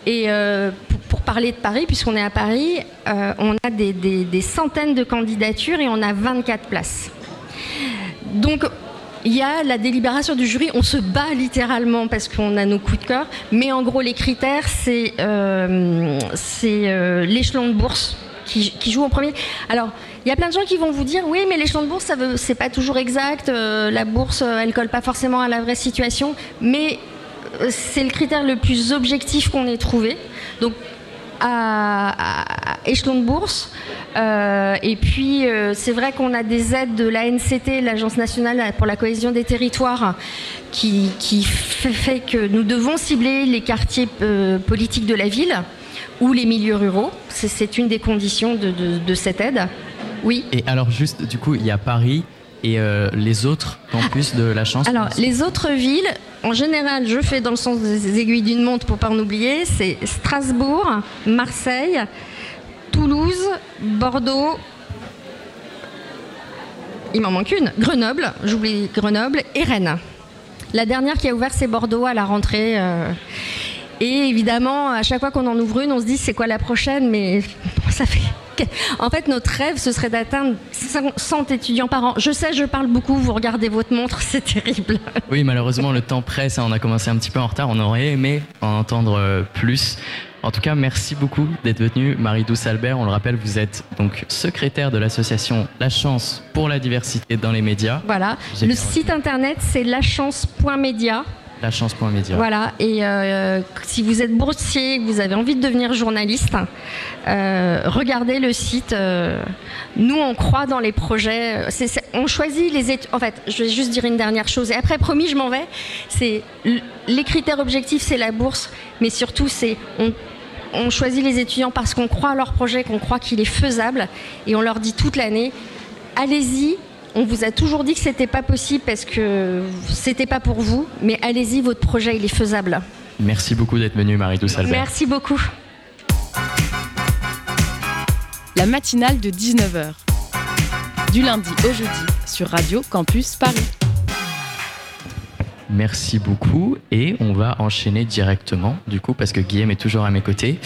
S10: Et euh, pour, parler de Paris, puisqu'on est à Paris, on a des, centaines de candidatures et on a 24 places. Donc, il y a la délibération du jury, on se bat littéralement parce qu'on a nos coups de cœur, mais en gros les critères c'est l'échelon de bourse qui, qui joue en premier. Alors il y a plein de gens qui vont vous dire oui mais l'échelon de bourse ça c'est pas toujours exact, euh, la bourse euh, elle colle pas forcément à la vraie situation, mais euh, c'est le critère le plus objectif qu'on ait trouvé. Donc à, échelon de bourse. Et puis, c'est vrai qu'on a des aides de l'ANCT, l'Agence nationale pour la cohésion des territoires, qui, fait, que nous devons cibler les quartiers politiques de la ville ou les milieux ruraux. C'est- une des conditions de, de- de cette aide. Oui.
S1: Et alors juste, du coup, il y a Paris et euh, les autres campus de la chance.
S10: Alors, les autres villes, en général, je fais dans le sens des aiguilles d'une montre pour pas en oublier, c'est Strasbourg, Marseille, Toulouse, Bordeaux. Il m'en manque une. Grenoble, j'oublie Grenoble, et Rennes. La dernière qui a ouvert, c'est Bordeaux à la rentrée. euh. Et évidemment, à chaque fois qu'on en ouvre une, on se dit c'est quoi la prochaine, mais ça fait. En fait, notre rêve, ce serait d'atteindre 100 étudiants par an. Je sais, je parle beaucoup, vous regardez votre montre, c'est terrible.
S1: Oui, malheureusement, le temps presse. hein, On a commencé un petit peu en retard. On aurait aimé en entendre euh, plus. En tout cas, merci beaucoup d'être venu, Marie-Douce Albert. On le rappelle, vous êtes donc secrétaire de l'association La Chance pour la diversité dans les médias.
S10: Voilà. Le site internet, c'est lachance.media.
S1: Lachance.media.
S10: Voilà. Et euh, si vous êtes boursier, vous avez envie de devenir journaliste, euh, regardez le site. euh, nous, on croit dans les projets. On choisit les études. En fait, je vais juste dire une dernière chose. Et après, promis, je m'en vais. C'est les critères objectifs, c'est la bourse, mais surtout, c'est on choisit les étudiants parce qu'on croit à leur projet, qu'on croit qu'il est faisable, et on leur dit toute l'année allez-y. On vous a toujours dit que c'était pas possible parce que c'était pas pour vous, mais allez-y, votre projet il est faisable.
S1: Merci beaucoup d'être venu, Marie-Douce Albert.
S10: Merci beaucoup.
S6: La matinale de 19h. Du lundi au jeudi sur Radio Campus Paris.
S1: Merci beaucoup. Et on va enchaîner directement, du coup, parce que Guillaume est toujours à mes côtés.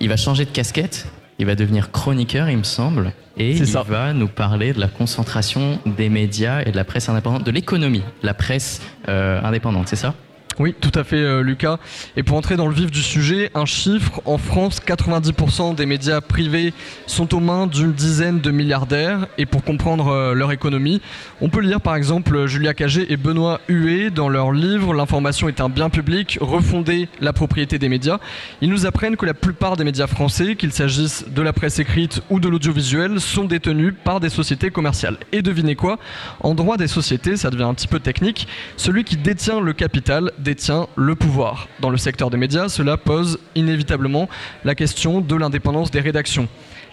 S1: Il va changer de casquette. Il va devenir chroniqueur, il me semble. Et il
S9: ça.
S1: va nous parler de la concentration des médias et de la presse indépendante, de l'économie, la presse euh, indépendante, c'est ça?
S9: Oui, tout à fait, euh, Lucas. Et pour entrer dans le vif du sujet, un chiffre en France 90% des médias privés sont aux mains d'une dizaine de milliardaires. Et pour comprendre euh, leur économie, on peut lire par exemple Julia Cagé et Benoît Huet dans leur livre L'information est un bien public, refonder la propriété des médias. Ils nous apprennent que la plupart des médias français, qu'il s'agisse de la presse écrite ou de l'audiovisuel, sont détenus par des sociétés commerciales. Et devinez quoi? En droit des sociétés, ça devient un petit peu technique, celui qui détient le capital détient le pouvoir. Dans le secteur des médias, cela pose inévitablement la question de l'indépendance des rédactions.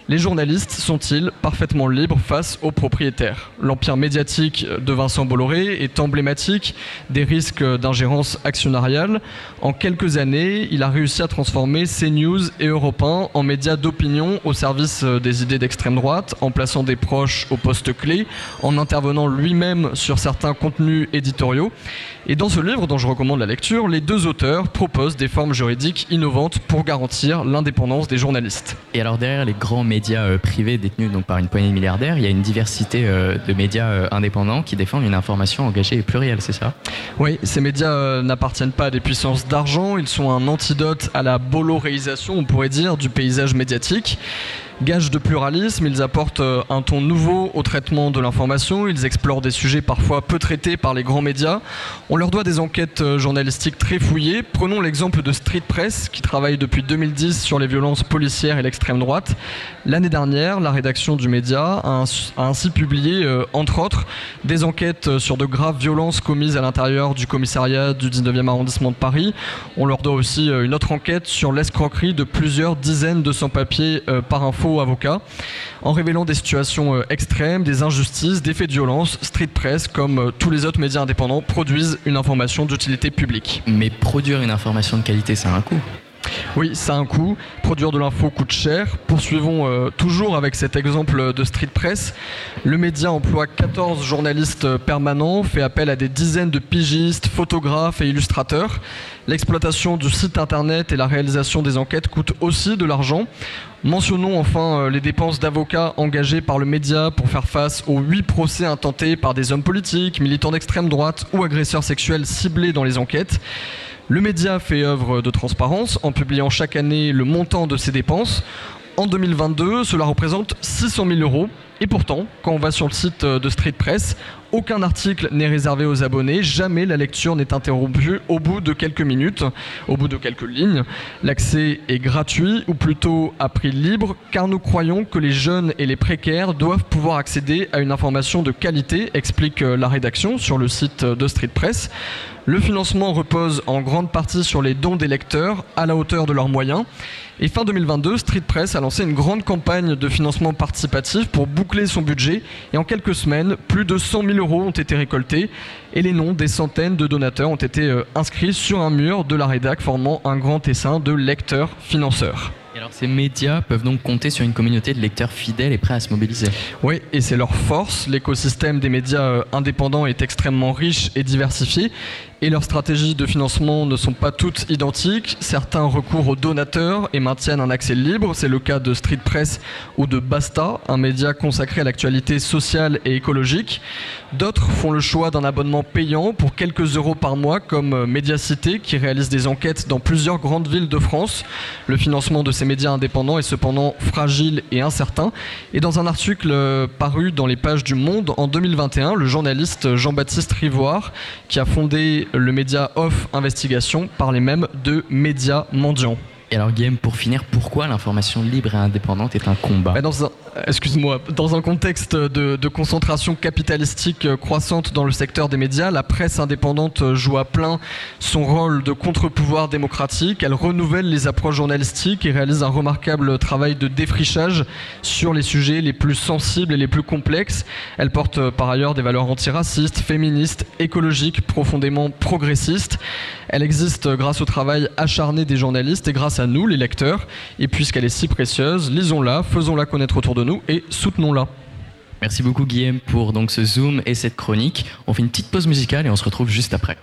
S9: Les journalistes sont-ils parfaitement libres face aux propriétaires L'empire médiatique de Vincent Bolloré est emblématique des risques d'ingérence actionnariale. En quelques années, il a réussi à transformer CNews et Europe 1 en médias d'opinion au service des idées d'extrême droite, en plaçant des proches aux postes clés, en intervenant lui-même sur certains contenus éditoriaux. Et dans ce livre, dont je recommande la lecture, les deux auteurs proposent des formes juridiques innovantes pour garantir l'indépendance des journalistes.
S1: Et alors derrière les grands médias euh, privés détenus donc par une poignée de milliardaires, il y a une diversité euh, de médias euh, indépendants qui défendent une information engagée et plurielle, c'est ça?
S9: Oui, ces médias n'appartiennent pas à des puissances d'argent, ils sont un antidote à la bolloréisation, on pourrait dire, du paysage médiatique. Gage de pluralisme, ils apportent euh, un ton nouveau au traitement de l'information, ils explorent des sujets parfois peu traités par les grands médias. On leur doit des enquêtes euh, journalistiques très fouillées. Prenons l'exemple de Street Press, qui travaille depuis 2010 sur les violences policières et l'extrême droite. L'année dernière, la rédaction du média a ainsi publié, euh, entre autres, des enquêtes sur de graves violences commises à l'intérieur du commissariat du 19e arrondissement de Paris. On leur doit aussi une autre enquête sur l'escroquerie de plusieurs dizaines de sans-papiers par info avocats, en révélant des situations euh, extrêmes, des injustices, des faits de violence. Street Press, comme euh, tous les autres médias indépendants, produisent une information d'utilité publique.
S1: Mais produire une information de qualité, ça a un coût.
S9: Oui, ça a un coût. Produire de l'info coûte cher. Poursuivons euh, toujours avec cet exemple de Street Press. Le média emploie 14 journalistes permanents, fait appel à des dizaines de pigistes, photographes et illustrateurs. L'exploitation du site internet et la réalisation des enquêtes coûtent aussi de l'argent. Mentionnons enfin euh, les dépenses d'avocats engagés par le média pour faire face aux huit procès intentés par des hommes politiques, militants d'extrême droite ou agresseurs sexuels ciblés dans les enquêtes. Le média fait œuvre de transparence en publiant chaque année le montant de ses dépenses. En 2022, cela représente 600 000 euros. Et pourtant, quand on va sur le site de Street Press, aucun article n'est réservé aux abonnés, jamais la lecture n'est interrompue au bout de quelques minutes, au bout de quelques lignes. L'accès est gratuit ou plutôt à prix libre car nous croyons que les jeunes et les précaires doivent pouvoir accéder à une information de qualité, explique la rédaction sur le site de Street Press. Le financement repose en grande partie sur les dons des lecteurs à la hauteur de leurs moyens. Et fin 2022, Street Press a lancé une grande campagne de financement participatif pour boucler son budget. Et en quelques semaines, plus de 100 000 euros ont été récoltés. Et les noms des centaines de donateurs ont été euh, inscrits sur un mur de la rédac, formant un grand essaim de lecteurs-financeurs.
S1: Et alors ces médias peuvent donc compter sur une communauté de lecteurs fidèles et prêts à se mobiliser?
S9: Oui, et c'est leur force. L'écosystème des médias euh, indépendants est extrêmement riche et diversifié et leurs stratégies de financement ne sont pas toutes identiques. Certains recourent aux donateurs et maintiennent un accès libre. C'est le cas de Street Press ou de Basta, un média consacré à l'actualité sociale et écologique. D'autres font le choix d'un abonnement payant pour quelques euros par mois, comme Médiacité, qui réalise des enquêtes dans plusieurs grandes villes de France. Le financement de ces médias indépendants est cependant fragile et incertain. Et dans un article paru dans les pages du Monde en 2021, le journaliste Jean-Baptiste Rivoire, qui a fondé le média Off Investigation parlait même de médias mendiants.
S1: Et alors Guillaume, pour finir, pourquoi l'information libre et indépendante est un combat
S9: bah, dans un, Excuse-moi, dans un contexte de, de, concentration capitalistique croissante dans le secteur des médias, la presse indépendante joue à plein son rôle de contre-pouvoir démocratique. Elle renouvelle les approches journalistiques et réalise un remarquable travail de défrichage sur les sujets les plus sensibles et les plus complexes. Elle porte par ailleurs des valeurs antiracistes, féministes, écologiques, profondément progressistes. Elle existe grâce au travail acharné des journalistes et grâce à nous, les lecteurs. Et puisqu'elle est si précieuse, lisons-la, faisons-la connaître autour de nous et soutenons-la.
S1: Merci beaucoup Guillaume pour donc ce zoom et cette chronique. On fait une petite pause musicale et on se retrouve juste après.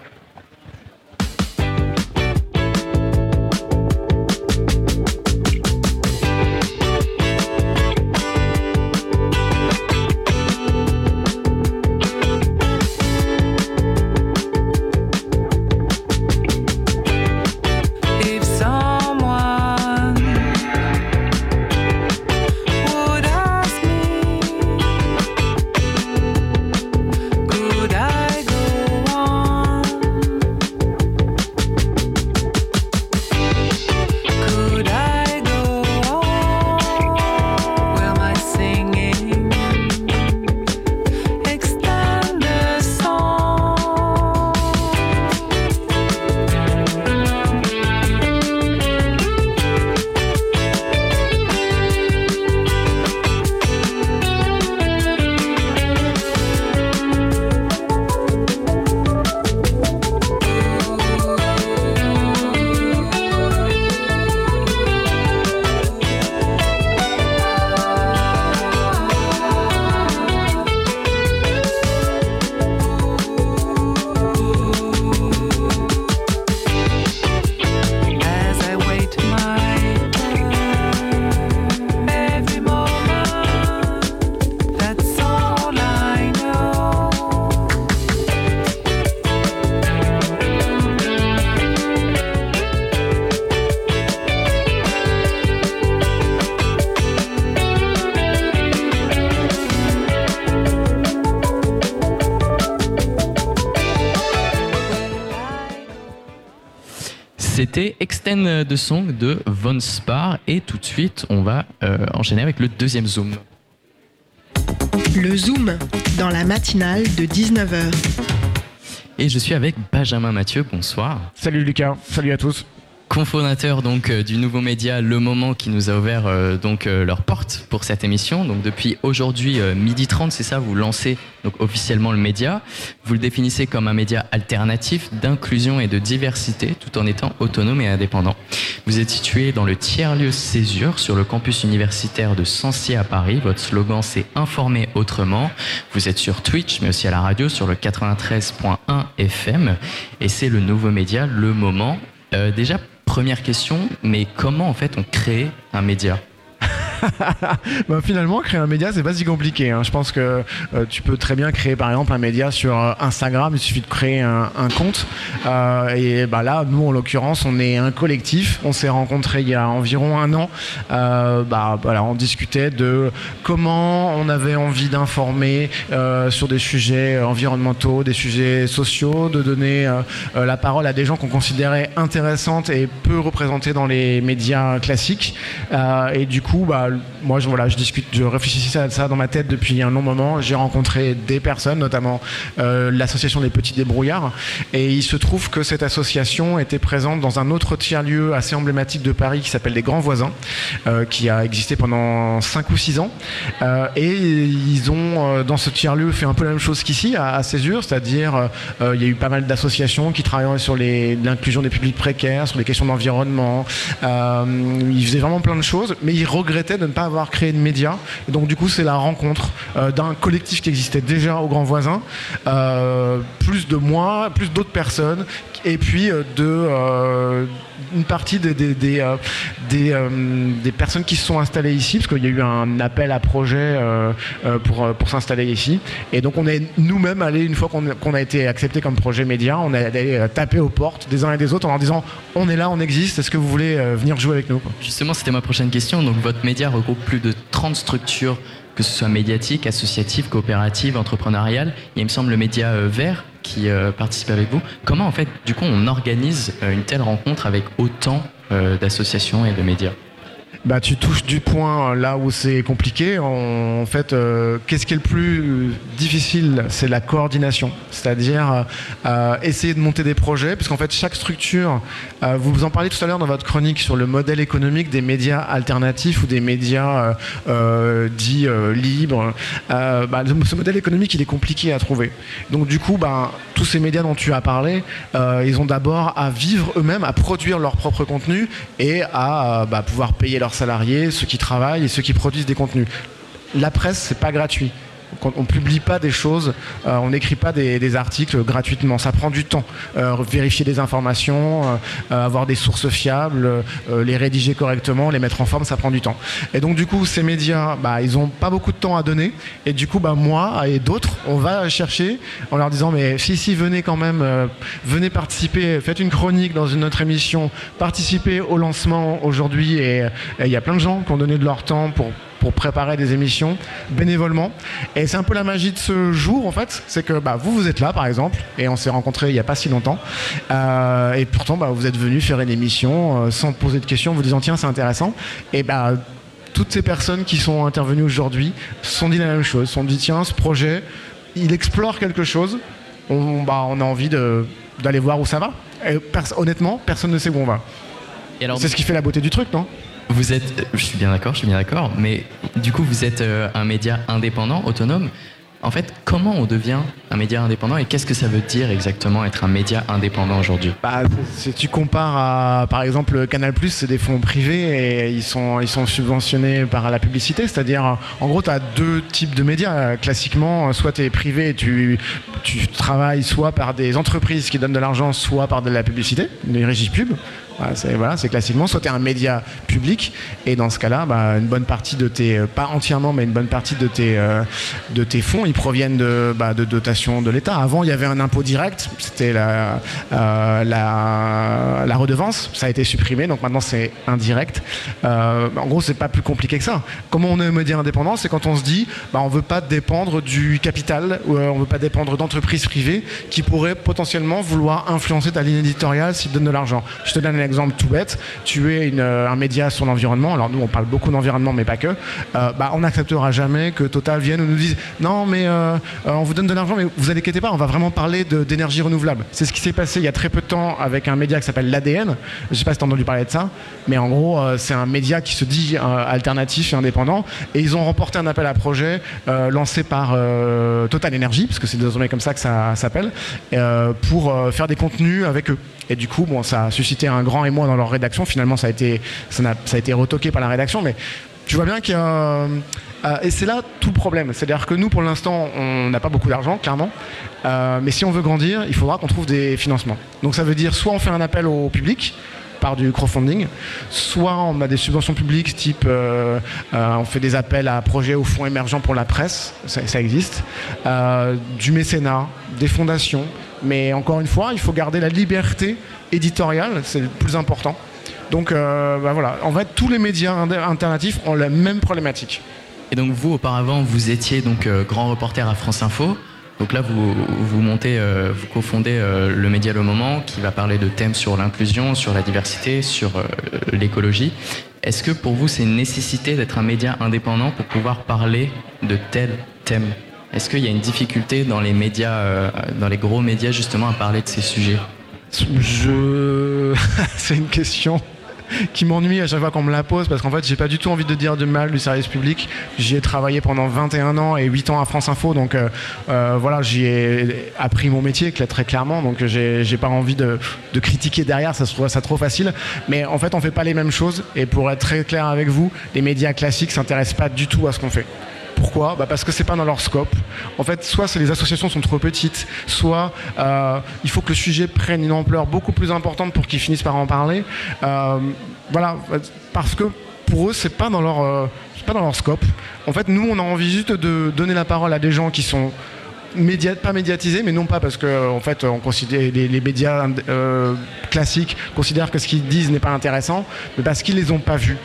S1: C'était Extend de Song de Von Spar et tout de suite on va euh, enchaîner avec le deuxième zoom.
S8: Le Zoom dans la matinale de 19h.
S1: Et je suis avec Benjamin Mathieu, bonsoir.
S11: Salut Lucas, salut à tous
S1: cofondateur donc euh, du nouveau média Le Moment qui nous a ouvert euh, donc euh, leurs portes pour cette émission. Donc depuis aujourd'hui midi 30, c'est ça, vous lancez donc officiellement le média. Vous le définissez comme un média alternatif d'inclusion et de diversité tout en étant autonome et indépendant. Vous êtes situé dans le tiers-lieu Césure sur le campus universitaire de Sancier à Paris. Votre slogan c'est informer autrement. Vous êtes sur Twitch mais aussi à la radio sur le 93.1 FM et c'est le nouveau média Le Moment. déjà Première question, mais comment en fait on crée un média?
S11: bah, finalement, créer un média, c'est pas si compliqué. Hein. Je pense que euh, tu peux très bien créer, par exemple, un média sur euh, Instagram. Il suffit de créer un, compte. Euh, et bah, là, nous, en l'occurrence, on est un collectif. On s'est rencontrés il y a environ un an. bah, voilà, on discutait de comment on avait envie d'informer sur des sujets environnementaux, des sujets sociaux, de donner la parole à des gens qu'on considérait intéressantes et peu représentées dans les médias classiques. et du coup, bah, moi, je, voilà, je discute, je réfléchissais à ça dans ma tête depuis un long moment. J'ai rencontré des personnes, notamment euh, l'association des petits débrouillards, et il se trouve que cette association était présente dans un autre tiers-lieu assez emblématique de Paris qui s'appelle les Grands Voisins, euh, qui a existé pendant 5 ou 6 ans. Euh, et ils ont, dans ce tiers-lieu, fait un peu la même chose qu'ici, à, Césure, c'est-à-dire il y a eu pas mal d'associations qui travaillaient sur l'inclusion des publics précaires, sur les questions d'environnement. ils faisaient vraiment plein de choses, mais ils regrettaient de ne pas avoir créé de médias. Et donc du coup, c'est la rencontre euh, d'un collectif qui existait déjà au Grand Voisin, euh, plus de moi, plus d'autres personnes, et puis euh, de une partie des, des, personnes qui se sont installées ici, parce qu'il y a eu un appel à projet pour, pour s'installer ici. Et donc on est nous-mêmes allés, une fois qu'on a été accepté comme projet média, on est allé taper aux portes des uns et des autres en leur disant on est là, on existe, est-ce que vous voulez venir jouer avec nous
S1: Justement, c'était ma prochaine question. Donc votre média regroupe plus de 30 structures, que ce soit médiatiques, associatives, coopératives, entrepreneuriales. Il me semble le média euh, vert qui euh, participe avec vous. Comment en fait, du coup, on organise euh, une telle rencontre avec autant d'associations et de médias?
S11: Bah, tu touches du point là où c'est compliqué. En, fait, euh, qu'est-ce qui est le plus difficile C'est la coordination, c'est-à-dire euh, essayer de monter des projets, puisqu'en fait, chaque structure, euh, vous en parlez tout à l'heure dans votre chronique sur le modèle économique des médias alternatifs ou des médias dits libres. Bah, ce modèle économique, il est compliqué à trouver. Donc, du coup, bah, tous ces médias dont tu as parlé, ils ont d'abord à vivre eux-mêmes, à produire leur propre contenu et à bah, pouvoir payer leur salariés, ceux qui travaillent et ceux qui produisent des contenus. La presse, c'est pas gratuit. On ne publie pas des choses, euh, on n'écrit pas des, articles gratuitement. Ça prend du temps. Euh, vérifier des informations, euh, avoir des sources fiables, les rédiger correctement, les mettre en forme, ça prend du temps. Et donc du coup, ces médias, bah, ils n'ont pas beaucoup de temps à donner. Et du coup, bah, moi et d'autres, on va chercher en leur disant, mais si, si, venez quand même, venez participer, faites une chronique dans une autre émission, participez au lancement aujourd'hui. Et il y a plein de gens qui ont donné de leur temps pour pour préparer des émissions bénévolement. Et c'est un peu la magie de ce jour, en fait. C'est que bah, vous, vous êtes là, par exemple, et on s'est rencontrés il n'y a pas si longtemps. Euh, et pourtant, bah, vous êtes venu faire une émission euh, sans poser de questions, vous disant tiens, c'est intéressant. Et bah, toutes ces personnes qui sont intervenues aujourd'hui se sont dit la même chose, se sont dit tiens, ce projet, il explore quelque chose. On, bah, on a envie d'aller voir où ça va. Et honnêtement, personne ne sait où on va. C'est ce qui fait la beauté du truc, non?
S1: Vous êtes, je suis bien d'accord, je suis bien d'accord, mais du coup, vous êtes euh, un média indépendant, autonome. En fait, comment on devient un média indépendant et qu'est-ce que ça veut dire exactement être un média indépendant aujourd'hui?
S11: Bah, Si tu compares par exemple, Canal+, c'est des fonds privés et ils sont, ils sont subventionnés par la publicité, c'est-à-dire, en gros, tu as deux types de médias. Classiquement, soit tu es privé et tu, tu travailles soit par des entreprises qui donnent de l'argent, soit par de la publicité, des régies pub. Voilà, c'est classiquement, soit tu es un média public, et dans ce cas-là, bah, une bonne partie de tes, euh, pas entièrement, mais une bonne partie de tes, euh, de tes fonds, ils proviennent de, bah, de dotations de l'État. Avant, il y avait un impôt direct, c'était la, euh, la, la, redevance, ça a été supprimé, donc maintenant c'est indirect. en gros, c'est pas plus compliqué que ça. Comment on est un média indépendant C'est quand on se dit, bah, on veut pas dépendre du capital, ou on veut pas dépendre d'entreprises privées qui pourraient potentiellement vouloir influencer ta ligne éditoriale s'ils donnent de l'argent. Je te donne un exemple tout bête, tu es euh, un média sur l'environnement, alors nous on parle beaucoup d'environnement mais pas que, euh, bah, on n'acceptera jamais que Total vienne ou nous dise non mais euh, on vous donne de l'argent mais vous inquiétez pas, on va vraiment parler d'énergie renouvelable. C'est ce qui s'est passé il y a très peu de temps avec un média qui s'appelle l'ADN, je sais pas si tu as entendu parler de ça, mais en gros c'est un média qui se dit alternatif et indépendant et ils ont remporté un appel à projet lancé par Total Energy, parce que c'est désormais comme ça que ça s'appelle, pour faire des contenus avec eux. Et du coup, bon, ça a suscité un grand émoi dans leur rédaction. Finalement, ça a été, ça, n'a- ça a été retoqué par la rédaction, mais tu vois bien qu'il a. euh, et c'est là tout le problème. C'est-à-dire que nous, pour l'instant, on n'a pas beaucoup d'argent, clairement. Euh, mais si on veut grandir, il faudra qu'on trouve des financements. Donc ça veut dire soit on fait un appel au public par du crowdfunding, soit on a des subventions publiques type euh, on fait des appels à projets au fonds émergents pour la presse, ça, existe, du mécénat, des fondations, mais encore une fois, il faut garder la liberté éditoriale, c'est le plus important. Donc euh, bah voilà, en fait, tous les médias alternatifs ont la même problématique.
S1: Et donc vous, auparavant, vous étiez donc euh, grand reporter à France Info. Donc là, vous, vous montez, euh, vous cofondez le média Le Moment, qui va parler de thèmes sur l'inclusion, sur la diversité, sur l'écologie. Est-ce que pour vous, c'est une nécessité d'être un média indépendant pour pouvoir parler de tels thèmes? Est-ce qu'il y a une difficulté dans les médias, euh, dans les gros médias justement, à parler de ces sujets?
S11: Je. c'est une question qui m'ennuie à chaque fois qu'on me la pose parce qu'en fait j'ai pas du tout envie de dire du mal du service public. J'y ai travaillé pendant 21 ans et 8 ans à France Info donc euh, euh, voilà j'y ai appris mon métier très clairement donc j'ai j'ai pas envie de, de critiquer derrière ça se trouve ça trop facile mais en fait on fait pas les mêmes choses et pour être très clair avec vous les médias classiques s'intéressent pas du tout à ce qu'on fait. Pourquoi bah Parce que c'est pas dans leur scope. En fait, soit les associations sont trop petites, soit euh, il faut que le sujet prenne une ampleur beaucoup plus importante pour qu'ils finissent par en parler. Euh, voilà, parce que pour eux, c'est pas dans leur, euh, pas dans leur scope. En fait, nous, on a envie juste de donner la parole à des gens qui sont média- pas médiatisés, mais non pas parce que en fait, on considère les, les médias euh, classiques considèrent que ce qu'ils disent n'est pas intéressant, mais parce qu'ils les ont pas vus.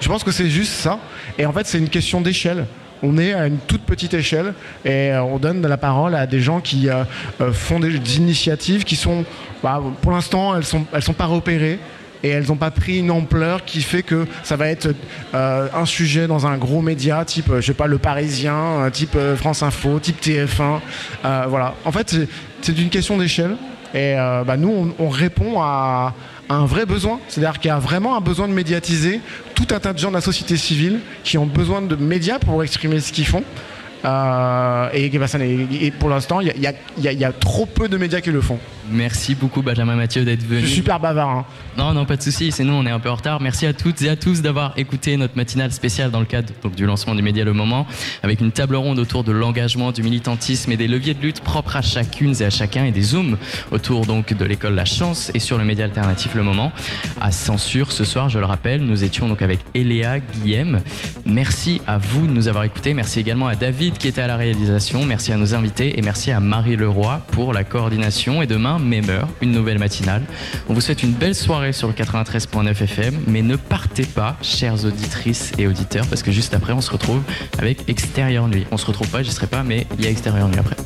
S11: Je pense que c'est juste ça. Et en fait, c'est une question d'échelle. On est à une toute petite échelle et euh, on donne de la parole à des gens qui euh, euh, font des, initiatives qui sont, bah, pour l'instant, elles sont, elles sont pas repérées et elles n'ont pas pris une ampleur qui fait que ça va être un sujet dans un gros média type, je sais pas, Le Parisien, type France Info, type TF1. euh, voilà. En fait, c'est- une question d'échelle. Et bah, nous, on, on répond à un vrai besoin. C'est-à-dire qu'il y a vraiment un besoin de médiatiser tout un tas de gens de la société civile qui ont besoin de médias pour exprimer ce qu'ils font. Euh, et, pour l'instant, il y a trop peu de médias qui le font.
S1: Merci beaucoup Benjamin Mathieu d'être venu.
S11: Je suis super bavard. hein.
S1: Non, non, pas de souci. C'est nous, on est un peu en retard. Merci à toutes et à tous d'avoir écouté notre matinale spéciale dans le cadre donc, du lancement du média Le Moment, avec une table ronde autour de l'engagement, du militantisme et des leviers de lutte propres à chacune et à chacun, et des zooms autour donc de l'école La Chance et sur le média alternatif Le Moment. À Censure, ce soir, je le rappelle, nous étions donc avec Eléa Guillem. Merci à vous de nous avoir écoutés. Merci également à David qui était à la réalisation. Merci à nos invités et merci à Marie Leroy pour la coordination. Et demain, même heure, une nouvelle matinale. On vous souhaite une belle soirée sur le 93.9 FM, mais ne partez pas, chères auditrices et auditeurs, parce que juste après, on se retrouve avec Extérieur Nuit. On se retrouve pas, j'y serai pas, mais il y a Extérieur Nuit après.